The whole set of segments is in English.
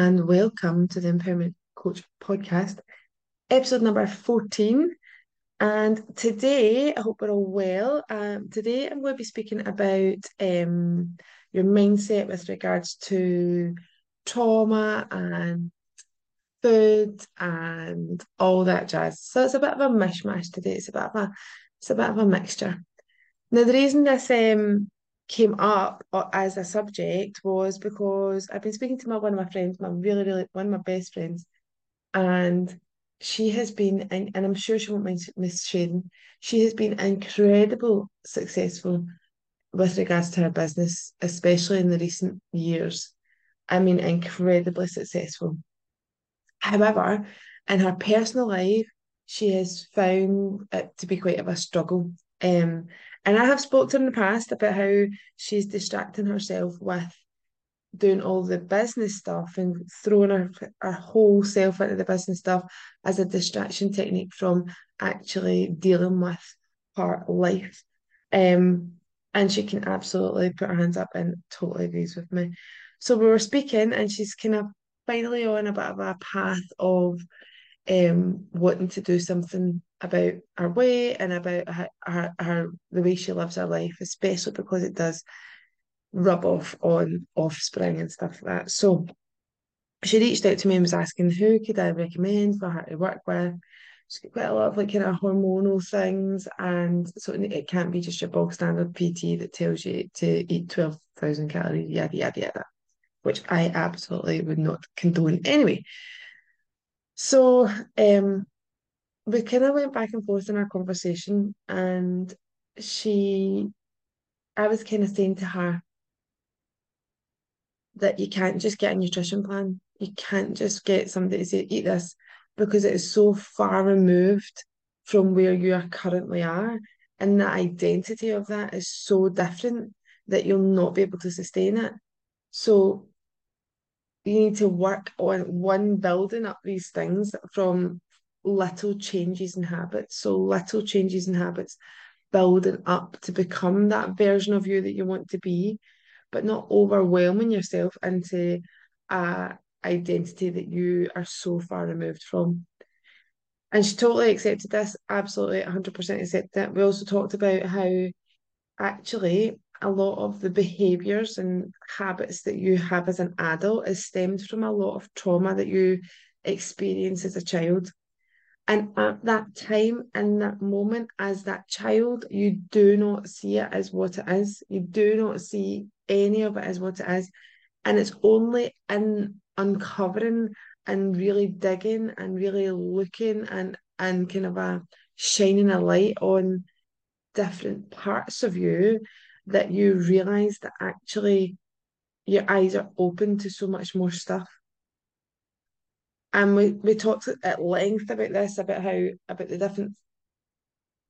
and welcome to the Empowerment Coach podcast, episode number 14. And today, I hope we're all well. Um, today, I'm going to be speaking about um, your mindset with regards to trauma and food and all that jazz. So it's a bit of a mishmash today. It's a bit of a it's a bit of a mixture. Now, the reason this um, came up uh, as a subject was because I've been speaking to my one of my friends, my really, really one of my best friends, and she has been, and, and I'm sure she won't mind Miss sharing, she has been incredible successful with regards to her business, especially in the recent years. I mean, incredibly successful. However, in her personal life, she has found it to be quite of a struggle. Um, and I have spoke to her in the past about how she's distracting herself with doing all the business stuff and throwing her, her whole self into the business stuff as a distraction technique from actually dealing with her life. Um, and she can absolutely put her hands up and totally agrees with me. So we were speaking, and she's kind of finally on a bit of a path of um, wanting to do something about her weight and about her, her, her the way she lives her life, especially because it does rub off on offspring and stuff like that. So she reached out to me and was asking who could I recommend for her to work with. She's got quite a lot of like kind of hormonal things, and so it can't be just your bog standard PT that tells you to eat twelve thousand calories, yada yada yada, which I absolutely would not condone anyway. So um, we kind of went back and forth in our conversation, and she, I was kind of saying to her that you can't just get a nutrition plan. You can't just get somebody to say, eat this, because it is so far removed from where you are currently are. And the identity of that is so different that you'll not be able to sustain it. So you need to work on one building up these things from little changes in habits. So little changes in habits building up to become that version of you that you want to be, but not overwhelming yourself into a identity that you are so far removed from. And she totally accepted this, absolutely 100% accepted it. We also talked about how actually a lot of the behaviors and habits that you have as an adult is stemmed from a lot of trauma that you experience as a child. And at that time, in that moment, as that child, you do not see it as what it is. You do not see any of it as what it is. And it's only in uncovering and really digging and really looking and, and kind of a shining a light on different parts of you that you realize that actually your eyes are open to so much more stuff. And we, we talked at length about this, about how about the different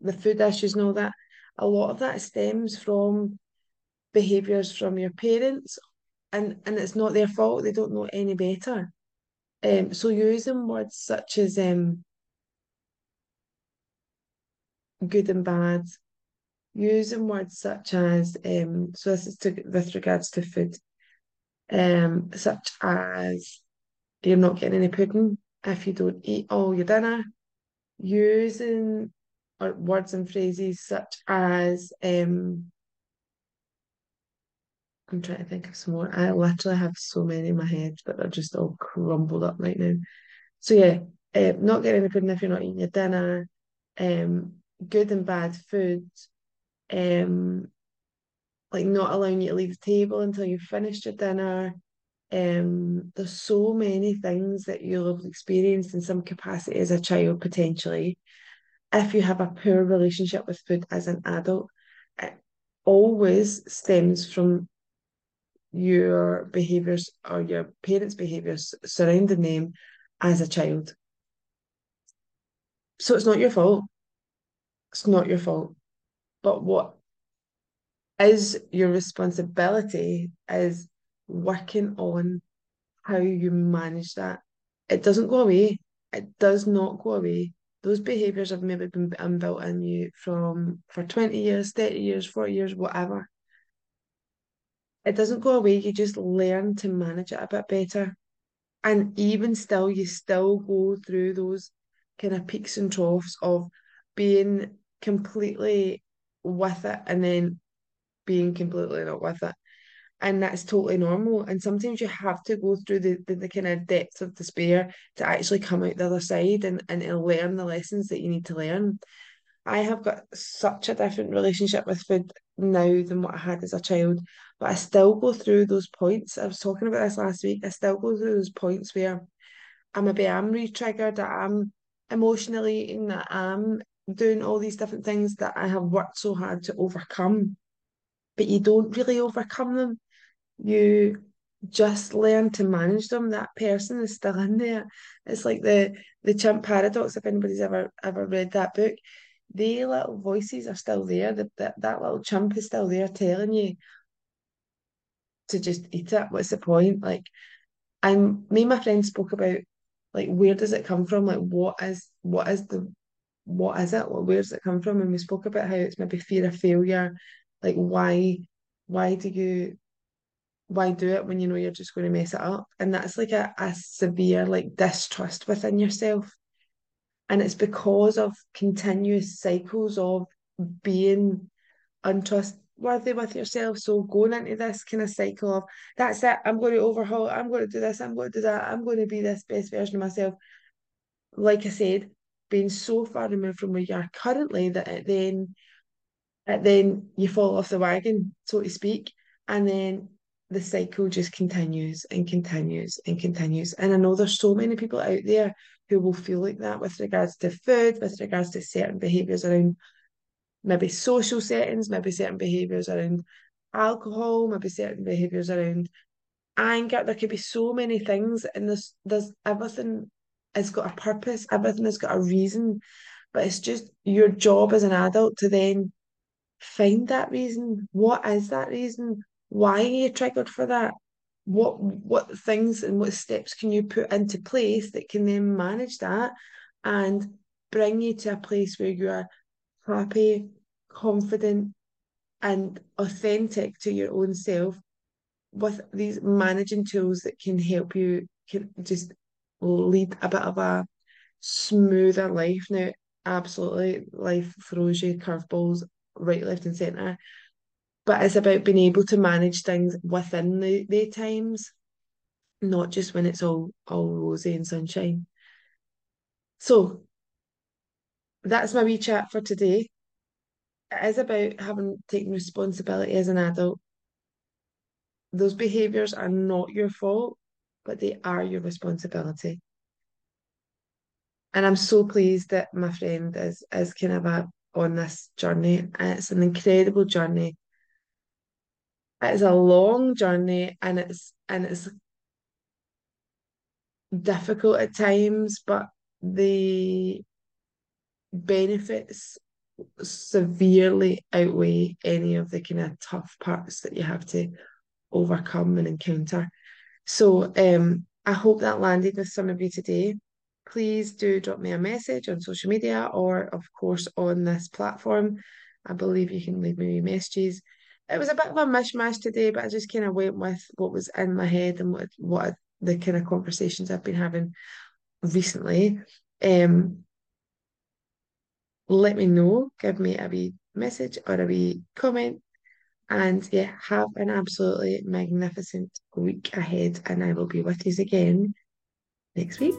the food issues and all that. A lot of that stems from behaviours from your parents and, and it's not their fault, they don't know any better. Um, so using words such as um, good and bad, using words such as um, so this is to with regards to food, um, such as you're not getting any pudding if you don't eat all your dinner, using or words and phrases such as um, I'm trying to think of some more. I literally have so many in my head that are just all crumbled up right now. So yeah, uh, not getting any pudding if you're not eating your dinner, um, good and bad food, um, like not allowing you to leave the table until you've finished your dinner. Um, there's so many things that you'll have experienced in some capacity as a child potentially. If you have a poor relationship with food as an adult, it always stems from your behaviors or your parents' behaviors surrounding them as a child. So it's not your fault. It's not your fault. But what is your responsibility is working on how you manage that. It doesn't go away. It does not go away. Those behaviours have maybe been inbuilt in you from for 20 years, 30 years, 40 years, whatever. It doesn't go away. You just learn to manage it a bit better. And even still, you still go through those kind of peaks and troughs of being completely with it and then being completely not with it. And that's totally normal. And sometimes you have to go through the, the, the kind of depths of despair to actually come out the other side and, and learn the lessons that you need to learn. I have got such a different relationship with food now than what I had as a child, but I still go through those points. I was talking about this last week. I still go through those points where I'm maybe am re-triggered, that I'm emotionally eating, that I'm doing all these different things that I have worked so hard to overcome. But you don't really overcome them. You just learn to manage them. That person is still in there. It's like the the chimp paradox, if anybody's ever ever read that book the little voices are still there. The, that that little chimp is still there telling you to just eat it. What's the point? Like, and me and my friend spoke about like where does it come from? Like, what is what is the what is it? Where does it come from? And we spoke about how it's maybe fear of failure. Like, why why do you why do it when you know you're just going to mess it up? And that's like a, a severe like distrust within yourself. And it's because of continuous cycles of being untrustworthy with yourself. So going into this kind of cycle of that's it, I'm going to overhaul, I'm going to do this, I'm going to do that, I'm going to be this best version of myself. Like I said, being so far removed from where you are currently that it then it then you fall off the wagon, so to speak, and then the cycle just continues and continues and continues. And I know there's so many people out there who will feel like that with regards to food, with regards to certain behaviours around maybe social settings, maybe certain behaviours around alcohol, maybe certain behaviours around anger. There could be so many things, and there's there's everything has got a purpose, everything has got a reason. But it's just your job as an adult to then find that reason. What is that reason? Why are you triggered for that? What what things and what steps can you put into place that can then manage that and bring you to a place where you are happy, confident, and authentic to your own self with these managing tools that can help you can just lead a bit of a smoother life. Now, absolutely, life throws you curveballs right, left, and centre, but it's about being able to manage things within the, the times, not just when it's all all rosy and sunshine. So that's my wee chat for today. It is about having taken responsibility as an adult. Those behaviours are not your fault, but they are your responsibility. And I'm so pleased that my friend is is kind of a, on this journey. And it's an incredible journey. It's a long journey and it's and it's difficult at times, but the benefits severely outweigh any of the kind of tough parts that you have to overcome and encounter. So um, I hope that landed with some of you today. Please do drop me a message on social media or, of course, on this platform. I believe you can leave me messages. It was a bit of a mishmash today, but I just kind of went with what was in my head and what what the kind of conversations I've been having recently. Um, let me know, give me a wee message or a wee comment. And yeah, have an absolutely magnificent week ahead, and I will be with you again next week.